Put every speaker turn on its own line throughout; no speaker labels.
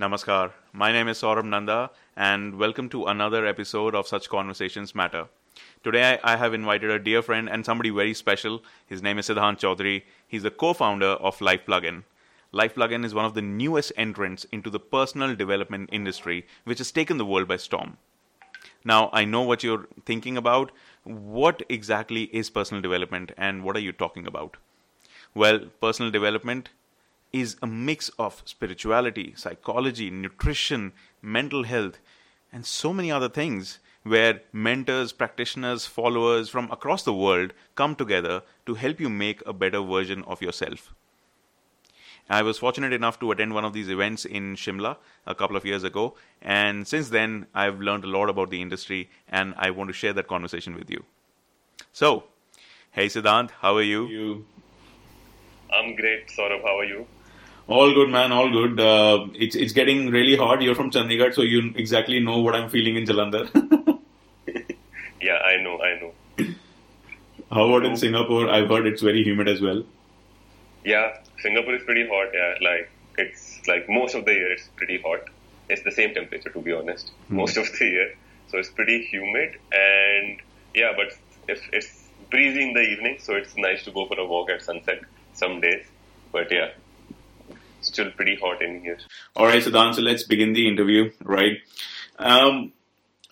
Namaskar. My name is Saurabh Nanda, and welcome to another episode of Such Conversations Matter. Today, I have invited a dear friend and somebody very special. His name is Siddhant Chaudhary. He's the co founder of Life Plugin. Life Plugin is one of the newest entrants into the personal development industry, which has taken the world by storm. Now, I know what you're thinking about. What exactly is personal development, and what are you talking about? Well, personal development is a mix of spirituality, psychology, nutrition, mental health, and so many other things where mentors, practitioners, followers from across the world come together to help you make a better version of yourself. I was fortunate enough to attend one of these events in Shimla a couple of years ago, and since then I've learned a lot about the industry, and I want to share that conversation with you. So, hey Siddhant, how are you?
You
I'm great, Saurabh. How are you?
All good, man. All good. Uh, it's it's getting really hot. You're from Chandigarh, so you exactly know what I'm feeling in Jalandhar.
Yeah, I know, I know.
How about in Singapore? I've heard it's very humid as well.
Yeah, Singapore is pretty hot. Yeah, like it's like most of the year it's pretty hot. It's the same temperature, to be honest, most of the year. So it's pretty humid, and yeah, but if it's breezy in the evening, so it's nice to go for a walk at sunset some days. But yeah, still pretty hot in here.
All right, Siddhant. So let's begin the interview. Right. Um,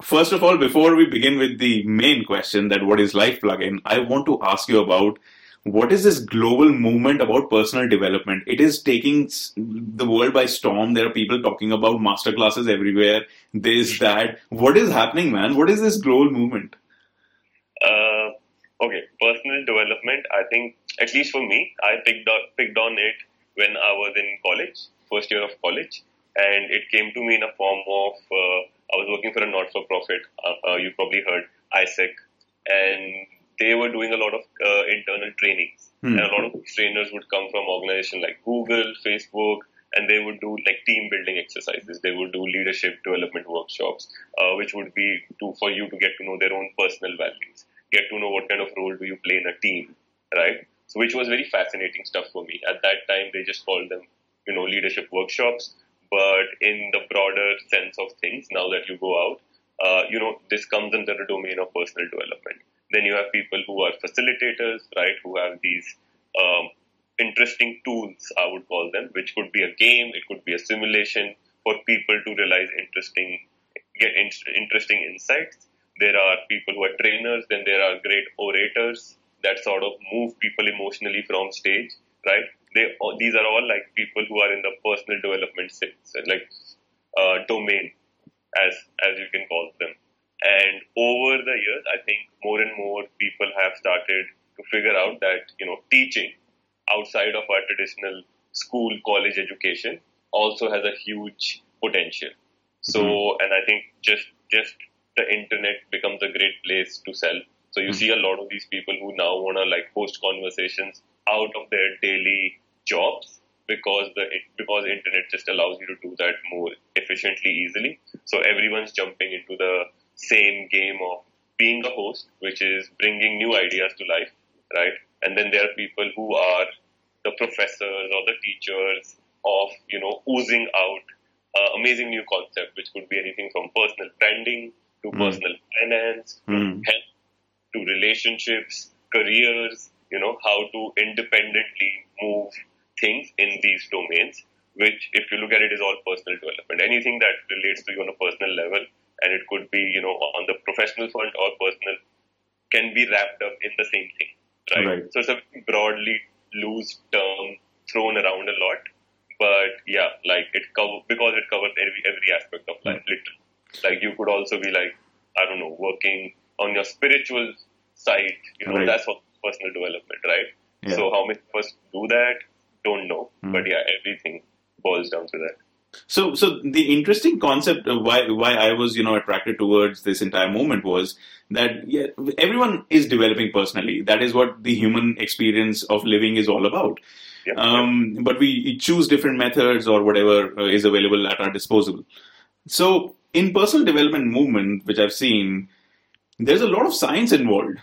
first of all, before we begin with the main question, that what is Life Plugin, I want to ask you about what is this global movement about personal development? It is taking the world by storm. There are people talking about masterclasses everywhere. This, that. What is happening, man? What is this global movement?
Uh, okay, personal development. I think at least for me, I picked up, picked on it when I was in college, first year of college, and it came to me in a form of uh, I was working for a not-for-profit. Uh, uh, you probably heard AIESEC, and they were doing a lot of uh, internal trainings,
Hmm.
and a lot of trainers would come from organizations like Google, Facebook. And they would do like team building exercises. They would do leadership development workshops, uh, which would be to for you to get to know their own personal values, get to know what kind of role do you play in a team, right? So, which was very fascinating stuff for me. At that time, they just called them, you know, leadership workshops. But in the broader sense of things, now that you go out, uh, you know, this comes under the domain of personal development. Then you have people who are facilitators, right, who have these um, interesting tools, I would call them, which could be a game, it could be a simulation for people to realize interesting, get in, interesting insights. There are people who are trainers, then there are great orators that sort of move people emotionally from stage, right? They these are all like people who are in the personal development sense, like uh, domain, as as you can call them. And over the years, I think more and more people have started to figure out that you know teaching outside of our traditional school college education also has a huge potential. So, and I think just just the internet becomes a great place to sell. So you see a lot of these people who now want to like host conversations out of their daily jobs because the because internet just allows you to do that more efficiently, easily. So everyone's jumping into the same game of being a host, which is bringing new ideas to life, right? And then there are people who are the professors or the teachers of you know oozing out uh, amazing new concept, which could be anything from personal branding to
Mm.
personal finance,
Mm.
health to relationships, careers, you know, how to independently move things in these domains, which, if you look at it, is all personal development. Anything that relates to you on a personal level, and it could be, you know, on the professional front or personal, can be wrapped up in the same thing, right?
Right.
So it's a broadly loose term thrown around a lot, but yeah, like it cover because it covers every every aspect of life, literally. Like you could also be like, I don't know, working on your spiritual side. You know,
Right.
that's what personal development, right?
Yeah.
So how many of us do that? Don't know,
Hmm.
but yeah, everything boils down to that.
So, so the interesting concept of why why I was you know attracted towards this entire movement was that yeah, everyone is developing personally. That is what the human experience of living is all about.
Yeah.
Um, but we choose different methods or whatever uh, is available at our disposal. So, in personal development movement, which I've seen, there's a lot of science involved,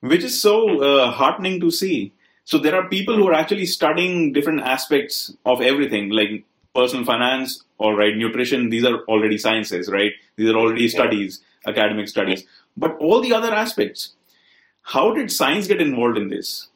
which is so uh, heartening to see. So there are people who are actually studying different aspects of everything, like personal finance, all right, nutrition, these are already sciences, right? These are already studies, academic studies. But all the other aspects, how did science get involved in this?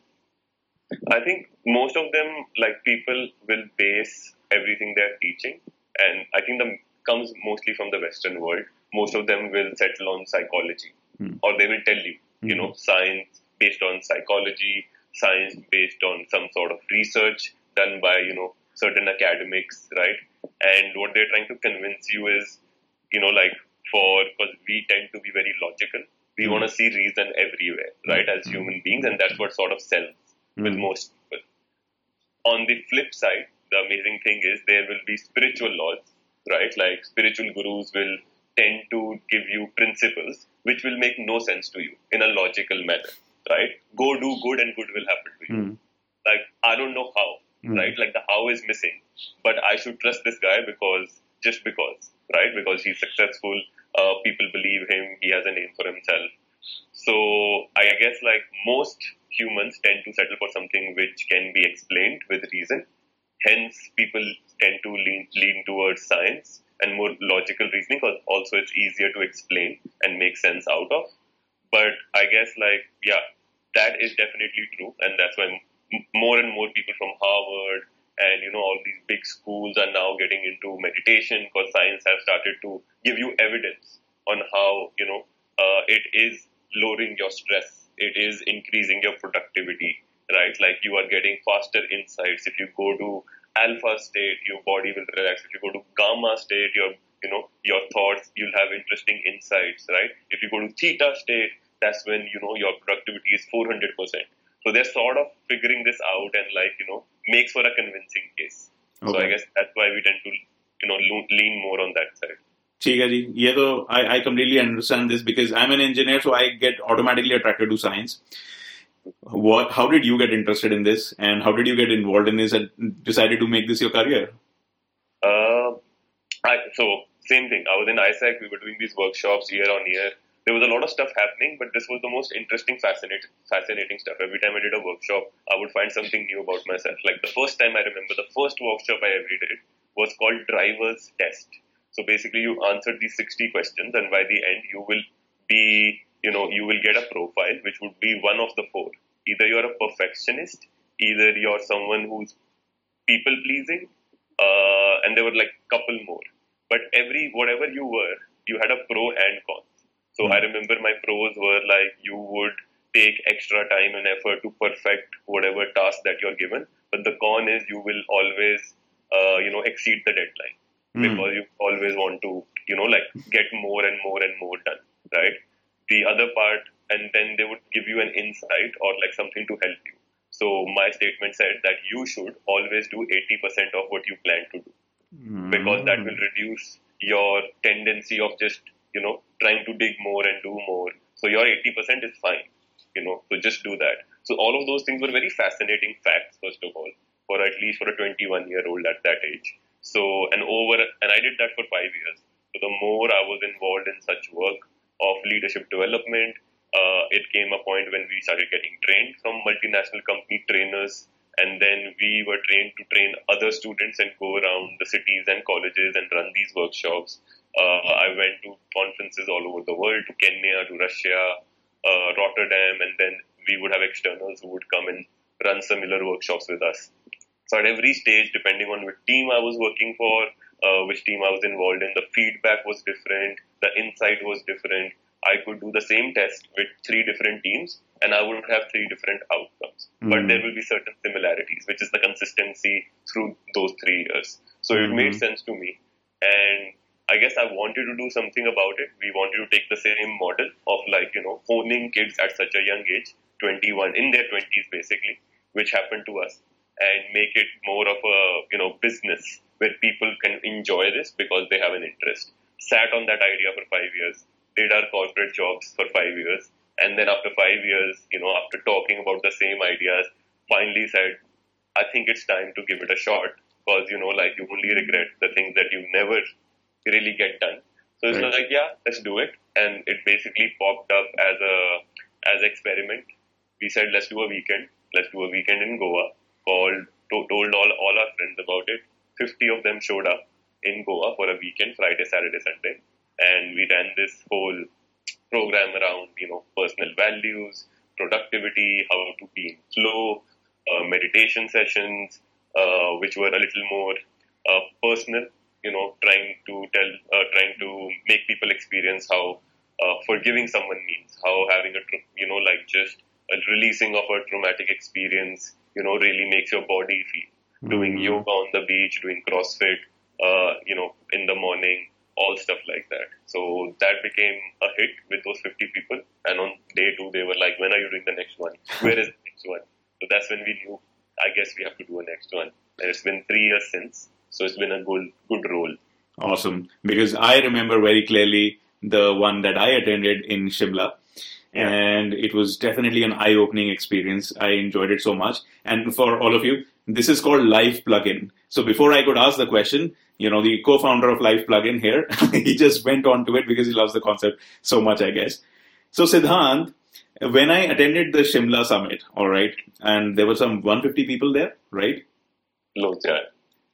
I think most of them, like people, will base everything they're teaching, and I think that comes mostly from the Western world. Most of them will settle on psychology,
Hmm.
or they will tell you, you know, hmm. science based on psychology, science based on some sort of research done by you know certain academics, right? And what they're trying to convince you is, you know, like for because we tend to be very logical, we hmm. want to see reason everywhere, right? As hmm. human beings, and that's what sort of sells with most people. On the flip side, the amazing thing is there will be spiritual laws, right? Like spiritual gurus will tend to give you principles which will make no sense to you in a logical manner, right? Go do good and good will happen to you.
Hmm.
Like, I don't know how,
Hmm.
right? Like, the how is missing, but I should trust this guy because, just because, right? Because he's successful, uh, people believe him, he has a name for himself. So, I guess, like, most humans tend to settle for something which can be explained with reason. Hence, people tend to lean, lean towards science and more logical reasoning because also it's easier to explain and make sense out of. But I guess, like, yeah, that is definitely true, and that's why more and more people from Harvard and you know all these big schools are now getting into meditation because science has started to give you evidence on how you know uh, it is lowering your stress, it is increasing your productivity, right? Like you are getting faster insights if you go to alpha state, your body will relax. If you go to gamma state, your you know your thoughts, you'll have interesting insights, right? If you go to theta state, that's when you know your productivity is 400 percent. So they're sort of figuring this out and like you know makes for a convincing case. So
Okay.
I guess that's why we tend to you know lo- lean more on that side.
ठीक है जी ये तो I, I completely understand this because I'm an engineer so I get automatically attracted to science what how did you get interested in this and how did you get involved in this and decided to make this your career
Uh, I, so same thing. I was in AIESEC. We were doing these workshops year on year. There was a lot of stuff happening, but this was the most interesting, fascinating, fascinating stuff. Every time I did a workshop, I would find something new about myself. Like the first time I remember, the first workshop I ever did was called Driver's Test. So basically, you answered these 60 questions, and by the end, you will be, you know, you will get a profile which would be one of the four. Either you're a perfectionist, either you're someone who's people pleasing, uh, and there were like couple more. But every whatever you were, you had a pro and cons. So I remember my pros were like you would take extra time and effort to perfect whatever task that you're given, but the con is you will always, uh, you know, exceed the deadline
Hmm.
because you always want to, you know, like get more and more and more done, right? The other part, and then they would give you an insight or like something to help you. So my statement said that you should always do 80% of what you plan to do hmm. because that will reduce your tendency of just, you know, trying to dig more and do more. So your 80% is fine, you know, so just do that. So all of those things were very fascinating facts, first of all, for at least for a 21 year old at that age. So, and over, and I did that for five years. So the more I was involved in such work of leadership development, uh, it came a point when we started getting trained from multinational company trainers and then we were trained to train other students and go around the cities and colleges and run these workshops. Uh, I went to conferences all over the world, to Kenya, to Russia, uh, Rotterdam, and then we would have externals who would come and run similar workshops with us. So at every stage, depending on which team I was working for, uh, which team I was involved in, the feedback was different, the insight was different. I could do the same test with three different teams, and I would have three different outcomes. But
Mhm.
there will be certain similarities, which is the consistency through those three years. So it made
Mhm.
sense to me, and I guess I wanted to do something about it. We wanted to take the same model of like you know honing kids at such a young age, 21 in their 20s basically, which happened to us, and make it more of a you know business where people can enjoy this because they have an interest. Sat on that idea for five years, did our corporate jobs for five years, and then after five years, you know, after talking about the same ideas, finally said, I think it's time to give it a shot because you know, like you only regret the things that you never really get done. So it's
Right.
like, yeah, let's do it, and it basically popped up as a as experiment. We said, let's do a weekend. Let's do a weekend in Goa. Called, to, told all all our friends about it, 50 of them showed up in Goa for a weekend, Friday, Saturday, Sunday, and we ran this whole program around, you know, personal values, productivity, how to be in flow, uh, meditation sessions, uh, which were a little more uh, personal, you know, trying to tell, uh, trying to make people experience how uh, forgiving someone means, how having a, you know, like just a releasing of a traumatic experience, you know, really makes your body feel. Mm-hmm. Doing yoga on the beach, doing CrossFit, uh, you know, in the morning, all stuff like that. So that became a hit with those 50 people. And on day two, they were like, when are you doing the next one? Where is the next one? So that's when we knew, I guess we have to do a next one. And it's been three years since. So it's been a good, good role.
Awesome. Because I remember very clearly the one that I attended in Shimla. Yeah. And it was definitely an eye opening experience. I enjoyed it so much. And for all of you, this is called Life Plugin. So before I could ask the question, you know, the co-founder of Life Plugin here, he just went on to it because he loves the concept so much, I guess. So Siddhant, when I attended the Shimla summit, all right, and there were some 150 people there, right?
Loads, yeah.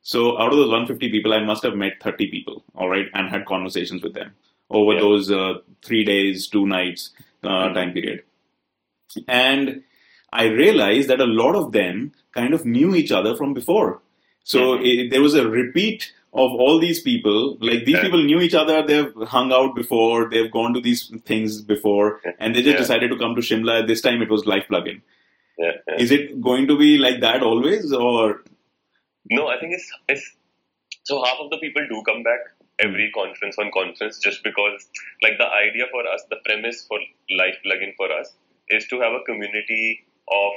So out of those 150 people, I must have met 30 people, all right, and had conversations with them over yeah. those uh, three days, two nights uh, mm-hmm. time period. And I realized that a lot of them kind of knew each other from before. So it, there was a repeat of all these people. Like these yeah. people knew each other, they've hung out before, they've gone to these things before, and they just yeah. decided to come to Shimla. This time it was Life Plugin.
Yeah,
Is it going to be like that always, or?
No, I think it's it's so half of the people do come back every conference on conference just because like the idea for us the premise for life plugin for us is to have a community of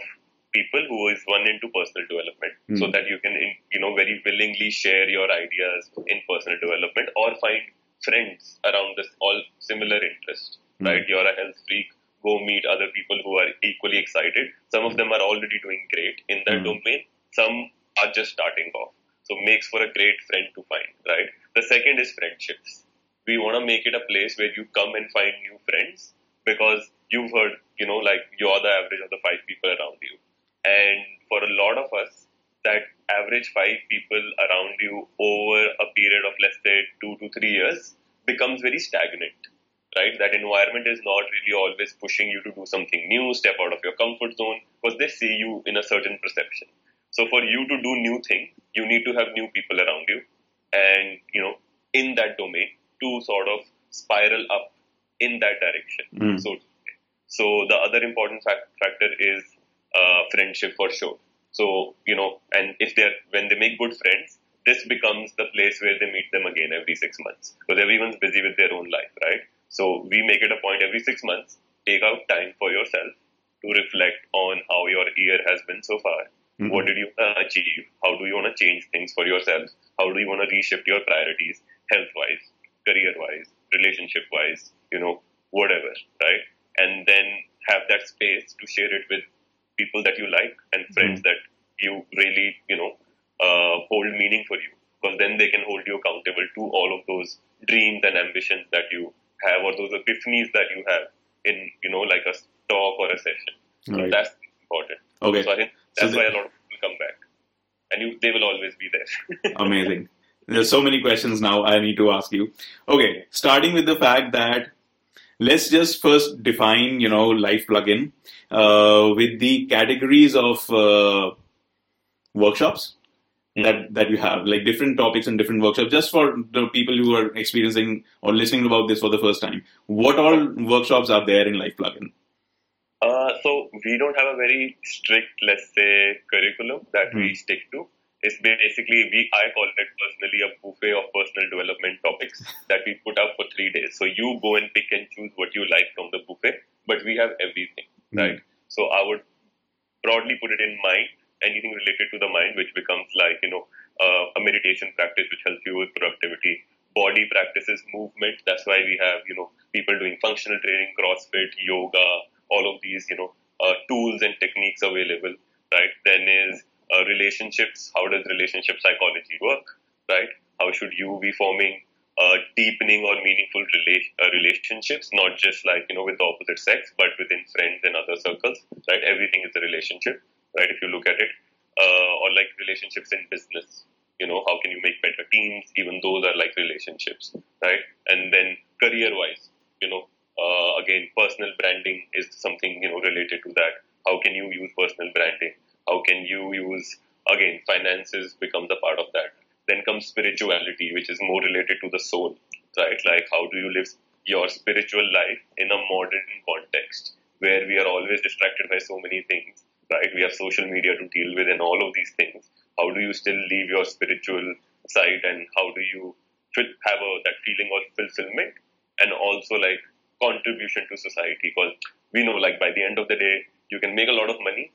people who is one into personal development. Mm. so that you can you know very willingly share your ideas in personal development or find friends around this all similar interest mm. right? You're a health freak go meet other people who are equally excited. Some of them are already doing great in that mm. domain. Some are just starting off. So makes for a great friend to find right? The second is friendships. We want to make it a place where you come and find new friends because you've heard, you know, like you're the average of the five people around you. And for a lot of us, that average five people around you over a period of let's say two to three years becomes very stagnant. Right? That environment is not really always pushing you to do something new, step out of your comfort zone, because they see you in a certain perception. So for you to do new things, you need to have new people around you and you know in that domain to sort of spiral up in that direction. Mm. So, so the other important fact, factor is uh, friendship for sure. So you know, and if they're when they make good friends, this becomes the place where they meet them again every six months because everyone's busy with their own life, right? So we make it a point every six months, take out time for yourself to reflect on how your year has been so far. Mm-hmm. What did you achieve? How do you want to change things for yourself? How do you want to reshift your priorities, health wise, career wise, relationship wise, you know, whatever, right? And then have that space to share it with people that you like and friends mm-hmm. that you really, you know, uh, hold meaning for you. Because then they can hold you accountable to all of those dreams and ambitions that you have or those epiphanies that you have in, you know, like a talk or a session. Right. So that's important.
Okay.
So I think that's so why a lot of people come back. And you, they will always be there.
Amazing. There's so many questions now I need to ask you. Okay, starting with the fact that let's just first define, you know, life plugin uh, with the categories of uh, workshops that that you have, like different topics and different workshops. Just for the people who are experiencing or listening about this for the first time, what all workshops are there in life plugin?
Uh, so we don't have a very strict, let's say, curriculum that mm. we hmm. stick to. It's basically we I call it personally a buffet of personal development topics that we put up for three days. So you go and pick and choose what you like from the buffet, but we have everything, mm. right? So I would broadly put it in mind, anything related to the mind, which becomes like you know uh, a meditation practice which helps you with productivity, body practices, movement. That's why we have you know people doing functional training, CrossFit, yoga, all of these you know uh, tools and techniques available, right? Then is uh, relationships. How does relationship psychology work, right? How should you be forming uh, deepening or meaningful rela- uh, relationships, not just like you know with the opposite sex, but within friends and other circles, right? Everything is a relationship, right? If you look at it, uh, or like relationships in business, you know, how can you make better teams? Even those are like relationships, right? And then career wise, you know, uh, again, personal branding is something, you know, related to that. How can you use personal branding? Use, again, finances becomes a part of that. Then comes spirituality, which is more related to the soul, right? Like, how do you live your spiritual life in a modern context where we are always distracted by so many things, right? We have social media to deal with and all of these things. How do you still leave your spiritual side and how do you have a, that feeling of fulfillment and also like contribution to society? Because we know, like, by the end of the day, you can make a lot of money,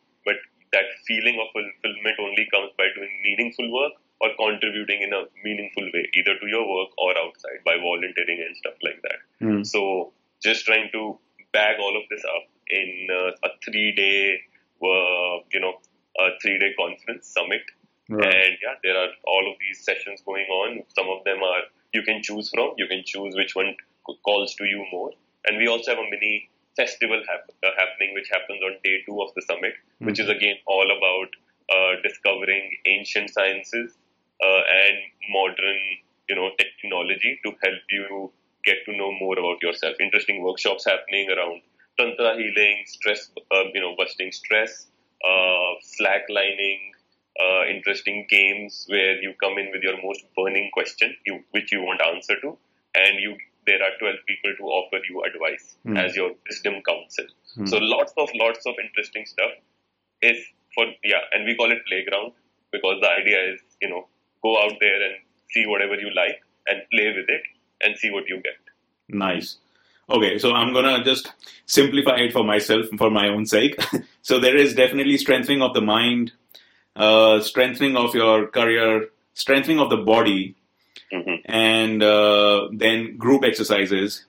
feeling of fulfillment only comes by doing meaningful work or contributing in a meaningful way, either to your work or outside by volunteering and stuff like that.
Mm.
So, just trying to bag all of this up in uh, a three day, uh, you know, a three day conference summit.
Right.
And yeah, there are all of these sessions going on. Some of them are you can choose from. You can choose which one calls to you more. And we also have a mini festival hap- uh, happening, which happens on day two of the summit,
Mm.
which is again all about uh, discovering ancient sciences uh, and modern, you know, technology to help you get to know more about yourself. Interesting workshops happening around tantra healing, stress, uh, you know, busting stress, uh, slacklining, uh, interesting games where you come in with your most burning question, you, which you want answer to, and you there are 12 people to offer you advice
Hmm.
as your wisdom counsel.
Hmm.
So lots of lots of interesting stuff is for yeah, and we call it playground because the idea is you know go out there and see whatever you like and play with it and see what you get.
Nice. Okay, so I'm gonna just simplify it for myself, for my own sake. so there is definitely strengthening of the mind, uh, strengthening of your career, strengthening of the body,
hmm
and uh, then group exercises,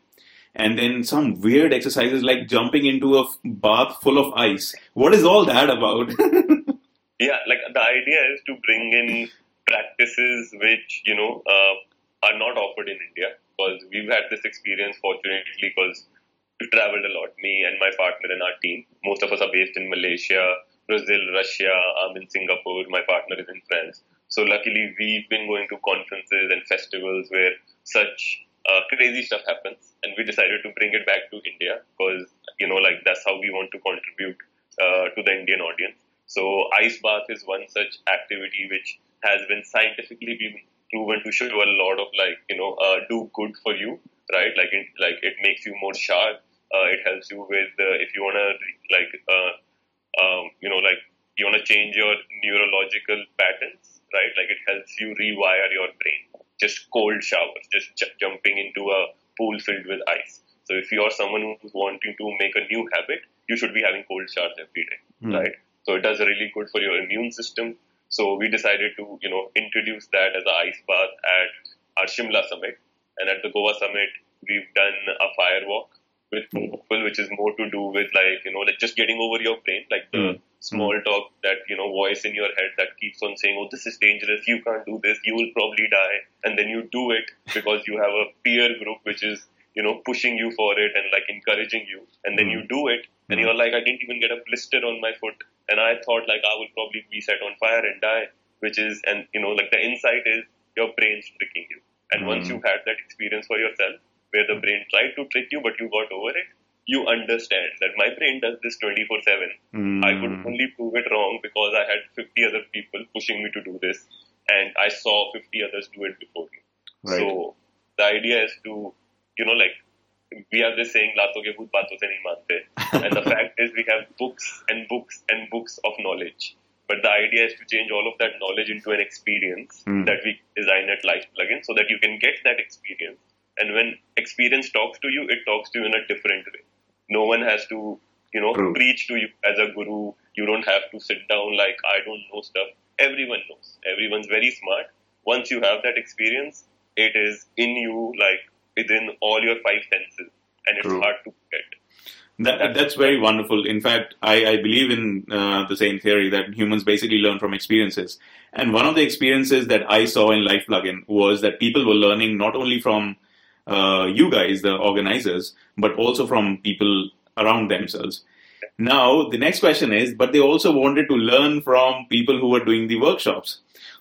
and then some weird exercises like jumping into a f- bath full of ice. What is all that about?
Yeah, like the idea is to bring in practices which you know uh, are not offered in India because we've had this experience fortunately because we traveled a lot. Me and my partner and our team. Most of us are based in Malaysia, Brazil, Russia. I'm in Singapore. My partner is in France. So luckily, we've been going to conferences and festivals where such uh, crazy stuff happens, and we decided to bring it back to India because you know, like that's how we want to contribute uh, to the Indian audience. So ice bath is one such activity which has been scientifically been proven to show a lot of like you know uh, do good for you, right? Like it, like it makes you more sharp. Uh, it helps you with uh, if you wanna like uh, um, you know like you wanna change your neurological patterns, right? Like it helps you rewire your brain. Just cold showers, just j- jumping into a pool filled with ice. So if you are someone who's wanting to make a new habit, you should be having cold showers every day,
Hmm.
right? So it does really good for your immune system. So we decided to, you know, introduce that as an ice bath at our Shimla summit. And at the Goa summit, we've done a fire walk with people, which is more to do with like, you know, like just getting over your brain, like the
Mm.
Small hmm. talk, that, you know, voice in your head that keeps on saying, oh, this is dangerous, you can't do this, you will probably die. And then you do it because you have a peer group which is, you know, pushing you for it and like encouraging you. And then
Mm.
you hmm. do it and hmm. you're like, I didn't even get a blister on my foot. And I thought like I will probably be set on fire and die, which is, and you know, like the insight is your brain's tricking you. And once you've had that experience for yourself, where the brain tried to trick you, but you got over it, you understand that my brain does this 24 7. I could
Mm.
only prove it wrong because I had 50 other people pushing me to do this, and I saw 50 others do it before me.
Right.
So the idea is to, you know, like we have this saying, "Lato ke bhoot baaton se nahi mante," and the fact is we have books and books and books of knowledge. But the idea is to change all of that knowledge into an experience
Hmm.
that we design at Life Plugin so that you can get that experience. And when experience talks to you, it talks to you in a different way. No one has to, you know,
True.
preach to you as a guru. You don't have to sit down like I don't know stuff. Everyone knows. Everyone's very smart. Once you have that experience, it is in you, like within all your five senses, and it's
True.
hard to get.
That, that's very wonderful. In fact, I, I believe in uh, the same theory that humans basically learn from experiences. And one of the experiences that I saw in Life Plugin was that people were learning not only from uh, you guys, the organizers, but also from people around themselves. Now, the next question is, but they also wanted to learn from people who were doing the workshops.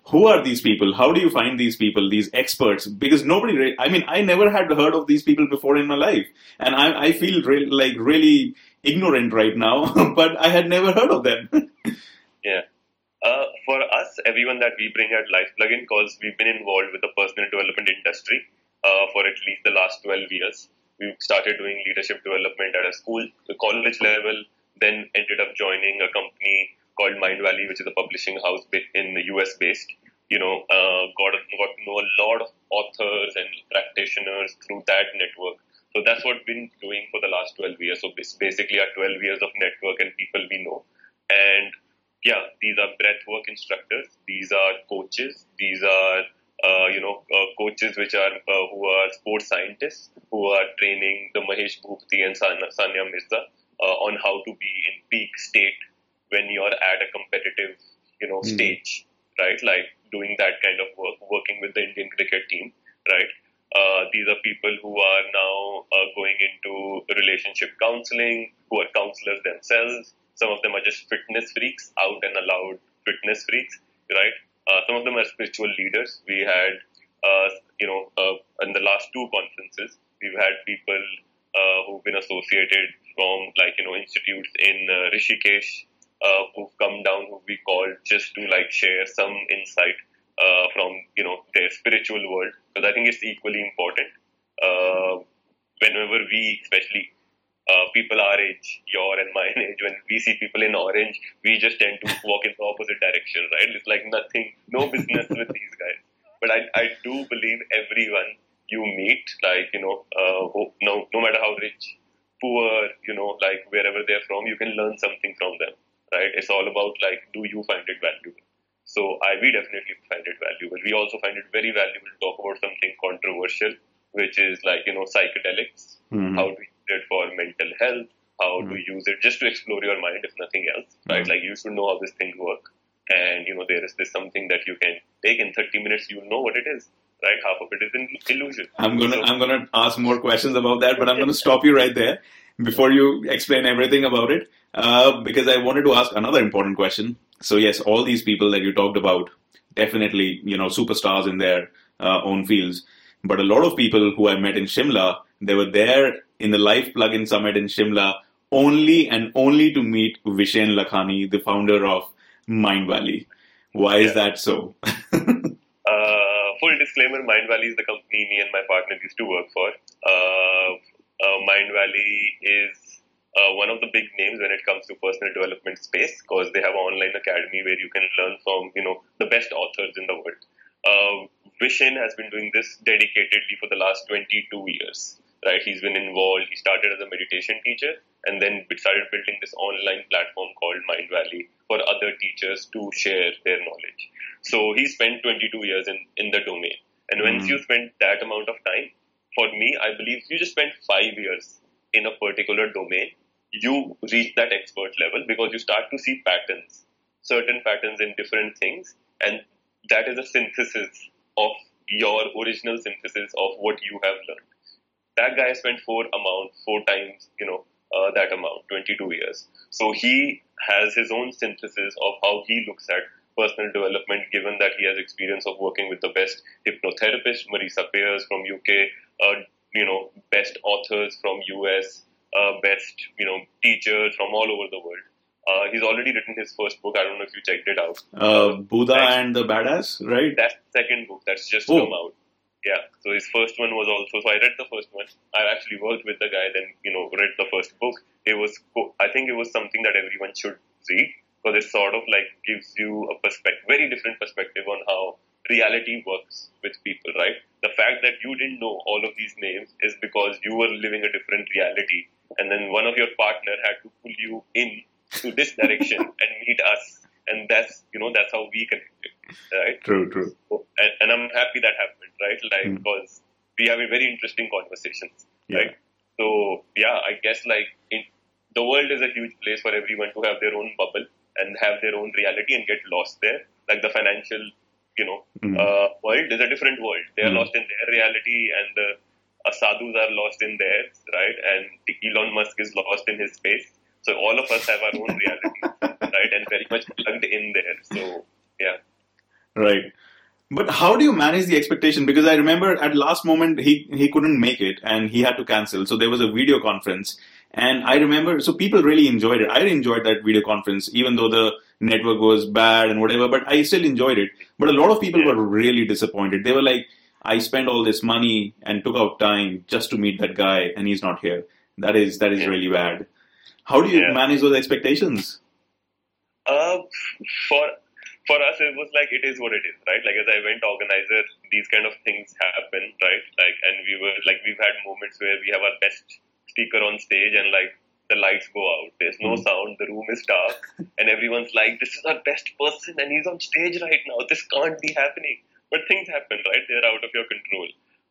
who are these people? How do you find these people, these experts? Because nobody, re- I mean, I never had heard of these people before in my life, and I, I feel re- like really ignorant right now, but I had never heard of them.
yeah. Uh, for us, everyone that we bring at Life Plugin, because we've been involved with the personal development industry uh, for at least the last 12 years. We started doing leadership development at a school, the college level, then ended up joining a company called Mindvalley, which is a publishing house in the US based. You know, uh, got, got to know a lot of authors and practitioners through that network. So that's what we've been doing for the last 12 years. So basically, our 12 years of network and people we know. And yeah, these are breathwork instructors. These are coaches. These are uh, you know uh, coaches which are uh, who are sports scientists who are training the Mahesh Bhupathi and Sania Mirza uh, on how to be in peak state when you're at a competitive you know mm. stage, right? Like doing that kind of work, working with the Indian cricket team, right? Uh, these are people who are now uh, going into relationship counseling, who are counselors themselves, some of them are just fitness freaks, out and allowed fitness freaks, right? Uh, some of them are spiritual leaders. We had, uh, you know, uh, in the last two conferences, we've had people uh, who've been associated from, like, you know, institutes in uh, Rishikesh uh, who've come down, who we called just to, like, share some insight from, you know, their spiritual world, because I think it's equally important. whenever we, especially uh, people our age, your and my age, when we see people in orange, we just tend to walk in the opposite direction, right? It's like nothing, no business with these guys. But I, I do believe everyone you meet, like, you know, uh, no, no matter how rich, poor, you know, like wherever they're from, you can learn something from them, right? It's all about like, do you find it valuable? So I, we definitely find it valuable. We also find it very valuable to talk about something controversial, which is like, you know, psychedelics, mm-hmm. how to it for mental health, how mm-hmm. to use it just to explore your mind, if nothing else, right? Mm-hmm. Like you should know how this thing works. And, you know, there is this something that you can take in 30 minutes, you know what it is, right? Half of it is an illusion.
I'm going to, so, I'm to ask more questions about that, but I'm going to stop you right there before you explain everything about it. Uh, because I wanted to ask another important question. So yes, all these people that you talked about, definitely, you know, superstars in their uh, own fields. But a lot of people who I met in Shimla, they were there in the Life Plugin Summit in Shimla only and only to meet Vishen Lakhani, the founder of Mindvalley. Why is that so?
uh, full disclaimer Mindvalley is the company me and my partner used to work for. Uh, uh, Mindvalley is uh, one of the big names when it comes to personal development space because they have an online academy where you can learn from you know the best authors in the world. Uh, Vishen has been doing this dedicatedly for the last 22 years right? He's been involved. He started as a meditation teacher and then started building this online platform called Mindvalley for other teachers to share their knowledge. So he spent 22 years in, in the domain. And once mm. you spend that amount of time, for me, I believe you just spend five years in a particular domain, you reach that expert level because you start to see patterns, certain patterns in different things. And that is a synthesis of your original synthesis of what you have learned that guy spent four amount, four times, you know, uh, that amount, 22 years. So he has his own synthesis of how he looks at personal development, given that he has experience of working with the best hypnotherapists, Marisa Peers from UK, uh, you know, best authors from US, uh, best, you know, teachers from all over the world. Uh, he's already written his first book. I don't know if you checked it out.
Uh, Buddha and the Badass, right?
That's the second book that's just oh. come out. Yeah. So his first one was also. So I read the first one. I actually worked with the guy. Then you know read the first book. It was. I think it was something that everyone should read because it sort of like gives you a perspective, very different perspective on how reality works with people. Right. The fact that you didn't know all of these names is because you were living a different reality, and then one of your partner had to pull you in to this direction and meet us, and that's you know that's how we connected. Right.
True. True.
So, and, and I'm happy that happened right? Like, mm. because we have a very interesting conversations, yeah. right? So, yeah, I guess like in, the world is a huge place for everyone to have their own bubble and have their own reality and get lost there. Like the financial, you know, mm. uh, world is a different world. They are mm. lost in their reality and the uh, sadhus are lost in theirs, right? And Elon Musk is lost in his space. So all of us have our own reality, right? And very much plugged in there. So, yeah.
Right. But how do you manage the expectation? Because I remember at last moment he, he couldn't make it and he had to cancel. So there was a video conference. And I remember, so people really enjoyed it. I enjoyed that video conference, even though the network was bad and whatever, but I still enjoyed it. But a lot of people were really disappointed. They were like, I spent all this money and took out time just to meet that guy and he's not here. That is, that is really bad. How do you
Yeah.
manage those expectations?
Uh, for for us, it was like it is what it is, right? Like as I event organizer, these kind of things happen, right? Like, and we were like we've had moments where we have our best speaker on stage, and like the lights go out, there's no sound, the room is dark, and everyone's like, "This is our best person, and he's on stage right now. This can't be happening." But things happen, right? They're out of your control.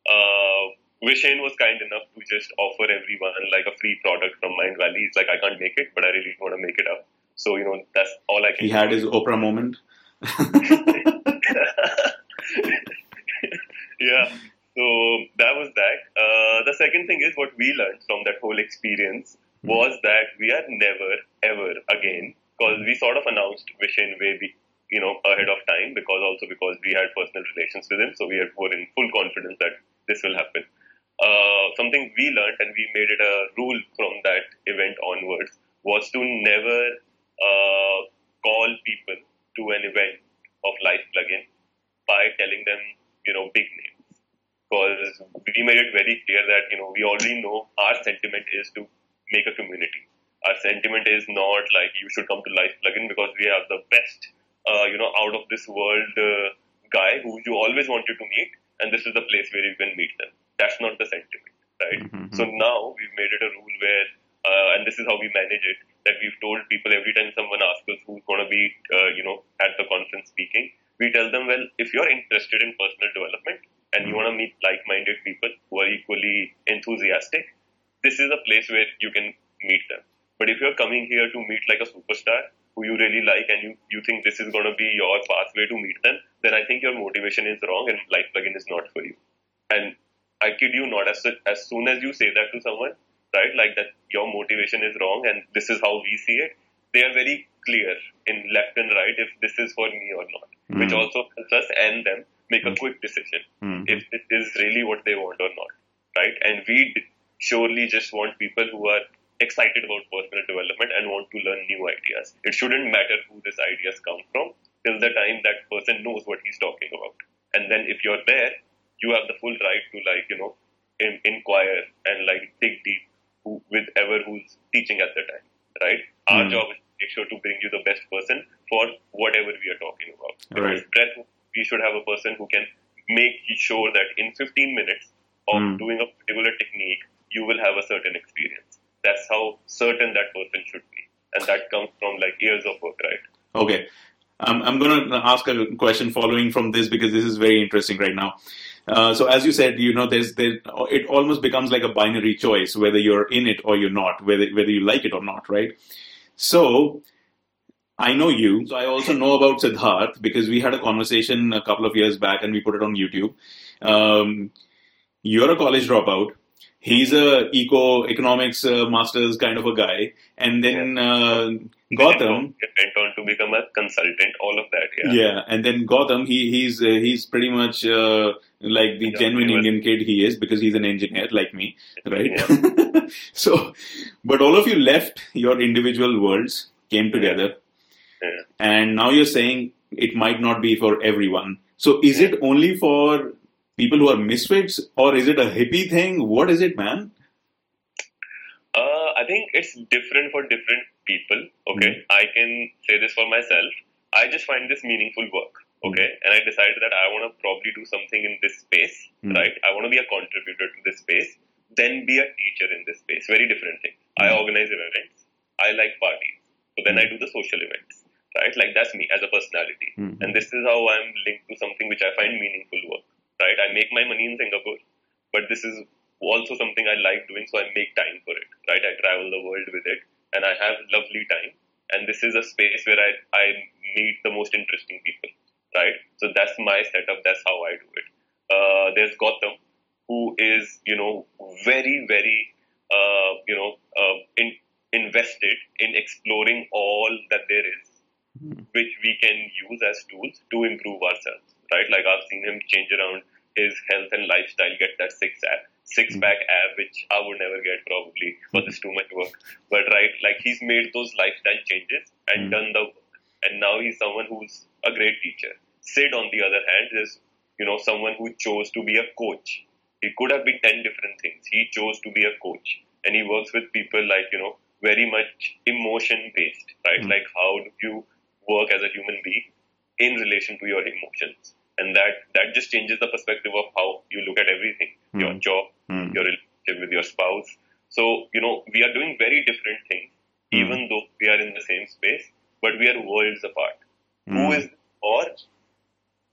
Uh, Vishen was kind enough to just offer everyone like a free product from Mindvalley. He's like, I can't make it, but I really want to make it up. So, you know, that's all I can
He had his Oprah moment.
yeah. So that was that. Uh, the second thing is what we learned from that whole experience was that we are never ever again because we sort of announced Vishen way be, you know ahead of time because also because we had personal relations with him, so we were in full confidence that this will happen. Uh, something we learned and we made it a rule from that event onwards was to never uh, call people to an event of Life Plugin by telling them, you know, big names. Because we made it very clear that, you know, we already know our sentiment is to make a community. Our sentiment is not like you should come to Life Plugin because we have the best, uh, you know, out of this world uh, guy who you always wanted to meet, and this is the place where you can meet them. That's not the sentiment, right?
Mhm.
So now we've made it a rule where, uh, and this is how we manage it, that we've told people every time someone asks us who's going to be, uh, you know, at the conference speaking, we tell them, well, if you're interested in personal development and you want to meet like-minded people who are equally enthusiastic, this is a place where you can meet them. But if you're coming here to meet like a superstar who you really like and you, you think this is going to be your pathway to meet them, then I think your motivation is wrong and Life Plugin is not for you. And I kid you not, as, as soon as you say that to someone, right, like that your motivation is wrong and this is how we see it, they are very clear in left and right if this is for me or not, which
Mm.
also helps us and them make a quick decision
Mm.
if it is really what they want or not, right? And we surely just want people who are excited about personal development and want to learn new ideas. It shouldn't matter who these ideas come from till the time that person knows what he's talking about. And then if you're there, you have the full right to like, you know, in, inquire and like dig deep who, with ever who's teaching at the time, right? Our
Mm.
job is to make sure to bring you the best person for whatever we are talking about.
Right.
Because breath, we should have a person who can make sure that in 15 minutes of
Mm.
doing a particular technique, you will have a certain experience. That's how certain that person should be. And that comes from like years of work, right?
Okay. Um, I'm going to ask a question following from this because this is very interesting right now. Uh, so as you said, you know, there's there, it almost becomes like a binary choice whether you're in it or you're not, whether whether you like it or not, right? So I know you. So I also know about Siddharth because we had a conversation a couple of years back and we put it on YouTube. Um, you're a college dropout. He's a eco economics uh, masters kind of a guy, and then uh, Gautam.
went on to become a consultant, all of that, yeah.
Yeah, and then Gautam, he he's uh, he's pretty much uh, like the
Yeah,
genuine
was-
Indian kid he is because he's an engineer like me, right? so, but all of you left your individual worlds, came together,
Yeah.
and now you're saying it might not be for everyone. So, is it only for people who are misfits, or is it a hippie thing? What is it, man?
Uh, I think it's different for different people. Okay, I can say this for myself. I just find this meaningful work. Okay, and I decided that I want to probably do something in this space.
Mm.
Right, I want to be a contributor to this space, then be a teacher in this space. Very different thing. I
Mm.
organize events. I like parties, so then I do the social events. Right, like that's me as a personality,
Mm.
and this is how I'm linked to something which I find meaningful work. Right, I make my money in Singapore, but this is also something I like doing, so I make time for it. Right, I travel the world with it, and I have lovely time. And this is a space where I, I meet the most interesting people. Right, so that's my setup. That's how I do it. Uh, there's Gautam, who is you know very very uh, you know uh, in, invested in exploring all that there is which we can use as tools to improve ourselves, right? Like I've seen him change around his health and lifestyle, get that six app, six pack ab, which I would never get probably because it's too much work. But right, like he's made those lifestyle changes and done the work, and now he's someone who's a great teacher. Sid, on the other hand, is you know someone who chose to be a coach. He could have been ten different things. He chose to be a coach, and he works with people like you know very much emotion based, right? Like how do you work as a human being in relation to your emotions? and that that just changes the perspective of how you look at everything
Mm.
your job
Mm.
your relationship with your spouse so you know we are doing very different things
Mm.
even though we are in the same space but we are worlds apart who
Mm.
is or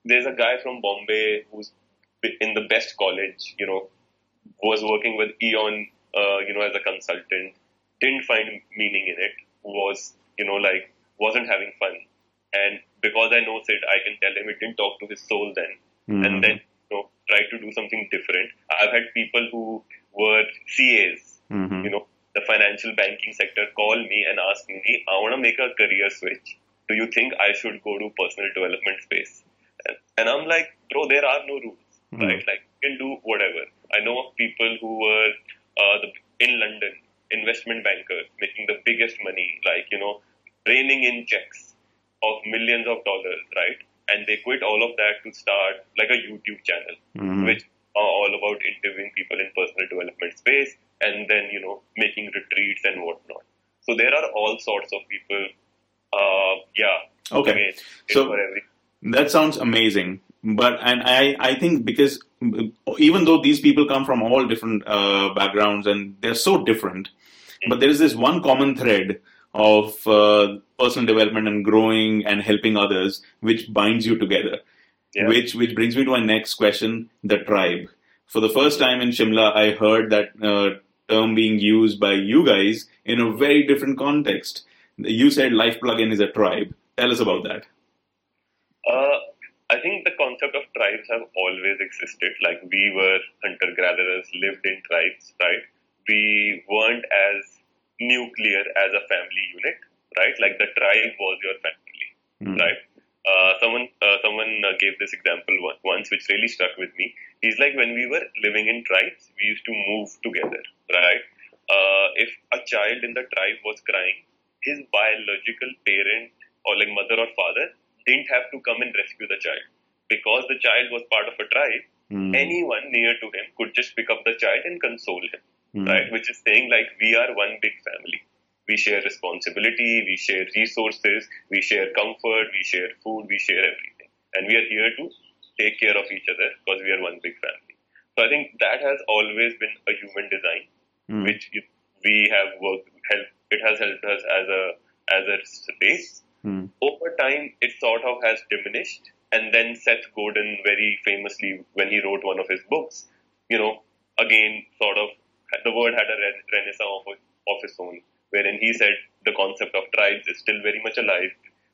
there's a guy from bombay who's in the best college you know was working with eon uh, you know as a consultant didn't find meaning in it was you know like wasn't having fun and because I know Sid, I can tell him it didn't talk to his soul then,
Mm.
and then you know try to do something different. I've had people who were CAs,
Mhm.
you know, the financial banking sector, call me and ask me, I want to make a career switch. Do you think I should go to personal development space? And, I'm like, bro, there are no rules,
Mhm.
right? Like you can do whatever. I know of people who were uh, the, in London, investment bankers, making the biggest money, like you know, raining in checks of millions of dollars, right? And they quit all of that to start like a YouTube channel,
Mhm.
which are all about interviewing people in personal development space and then, you know, making retreats and whatnot. So there are all sorts of people. Uh, yeah.
Okay.
Again, it's
So- That sounds amazing. But and I I think because even though these people come from all different uh, backgrounds and they're so different, but there is this one common thread of uh, personal development and growing and helping others, which binds you together.
Yeah.
Which which brings me to my next question: the tribe. For the first time in Shimla, I heard that uh, term being used by you guys in a very different context. You said Life Plugin is a tribe. Tell us about that.
Uh, I think the concept of tribes have always existed. Like we were hunter gatherers, lived in tribes, right? We weren't as nuclear as a family unit, right? Like the tribe was your family,
Mm.
right? Uh, someone uh, someone uh, gave this example once, which really stuck with me. He's like, when we were living in tribes, we used to move together, right? Uh, if a child in the tribe was crying, his biological parent or like mother or father didn't have to come and rescue the child because the child was part of a tribe.
Mm.
Anyone near to him could just pick up the child and console him
Mm.
right? Which is saying like we are one big family. We share responsibility, we share resources, we share comfort, we share food, we share everything. And we are here to take care of each other because we are one big family. So I think that has always been a human design,
Mm.
which we have worked, help, it has helped us as a, as a race.
Mm.
Over time, it sort of has diminished. And then Seth Godin, very famously, when he wrote one of his books, you know, again, sort of, the word had a re- renaissance of, of its own, wherein he said the concept of tribes is still very much alive.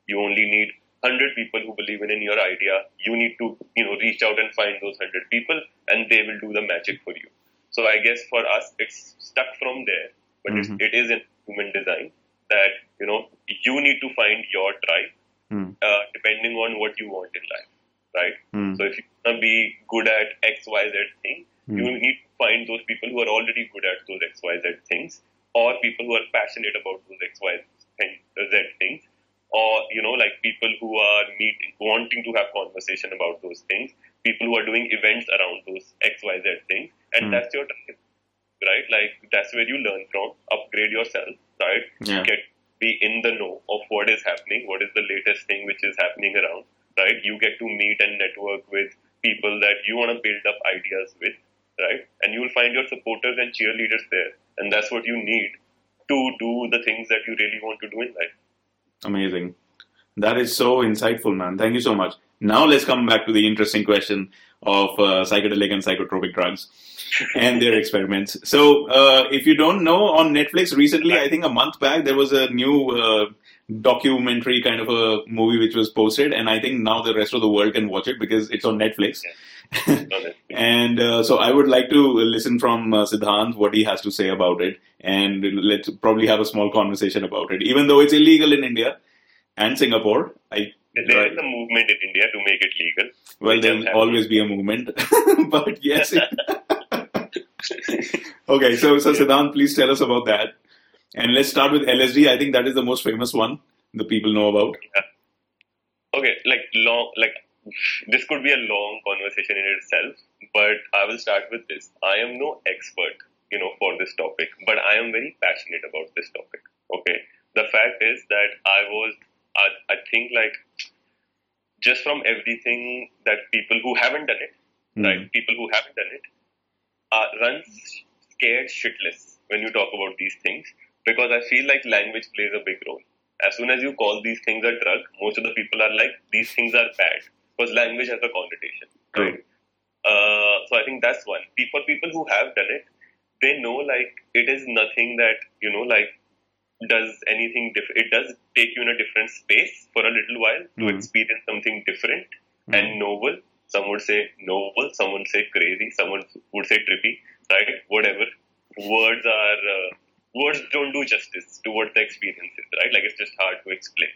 You only need 100 people who believe in, in your idea. You need to, you know, reach out and find those 100 people, and they will do the magic for you. So I guess for us, it's stuck from there, but
Mhm.
it's, it is in human design that, you know, you need to find your tribe
Mm.
uh, depending on what you want in life, right?
Mm.
So if you want to be good at X, Y, Z thing,
Mm.
you need to find those people who are already good at those X, Y, Z things, or people who are passionate about those xyz thing, things, or you know, like people who are meeting, wanting to have conversation about those things, people who are doing events around those X, Y, Z things, and
Mm.
that's your tribe, right? Like that's where you learn from, upgrade yourself, right?
Yeah.
Get be in the know of what is happening, what is the latest thing which is happening around, right? You get to meet and network with people that you want to build up ideas with, right? And you will find your supporters and cheerleaders there, and that's what you need to do the things that you really want to do in life.
Amazing. That is so insightful, man. Thank you so much. Now let's come back to the interesting question of uh, psychedelic and psychotropic drugs and their experiments. So, uh, if you don't know, on Netflix recently, I think a month back, there was a new uh, documentary kind of a movie which was posted, and I think now the rest of the world can watch it because it's on Netflix.
Honestly.
And uh, so I would like to listen from uh, Siddhant what he has to say about it, and let's probably have a small conversation about it. Even though it's illegal in India, and Singapore. I
there right. a movement in India to make it legal.
Well, there'll always be a movement, but yes. okay, so so Siddhant, please tell us about that, and let's start with LSD. I think that is the most famous one the people know about.
Yeah. Okay, like long, like this could be a long conversation in itself, but I will start with this. I am no expert, you know, for this topic, but I am very passionate about this topic. Okay, the fact is that I was, I, I think, like just from everything that people who haven't done it, mm. right, people who haven't done it, uh, run scared shitless when you talk about these things because I feel like language plays a big role. As soon as you call these things a drug, most of the people are like, these things are bad because language has a connotation. Right. Uh, so I think that's one. For people who have done it, they know like it is nothing that you know like does anything different. It does take you in a different space for a little while to mm. experience something different mm. and novel. Some would say novel, some would say crazy, someone would say trippy, right? Whatever. Words are uh, words don't do justice to what the experience is, right? Like it's just hard to explain.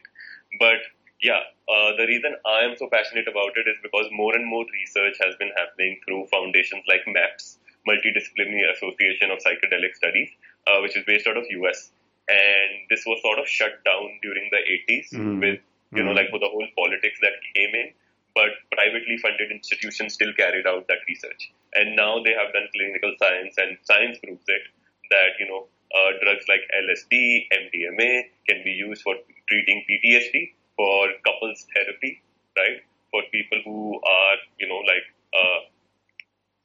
But yeah, uh, the reason I am so passionate about it is because more and more research has been happening through foundations like MAPS, Multidisciplinary Association of Psychedelic Studies, uh, which is based out of US. And this was sort of shut down during the 80s mm-hmm. with, you mm-hmm. know, like for the whole politics that came in. But privately funded institutions still carried out that research. And now they have done clinical science, and science proves it that, you know, uh, drugs like LSD, MDMA can be used for treating PTSD for couples therapy, right? For people who are, you know, like, uh,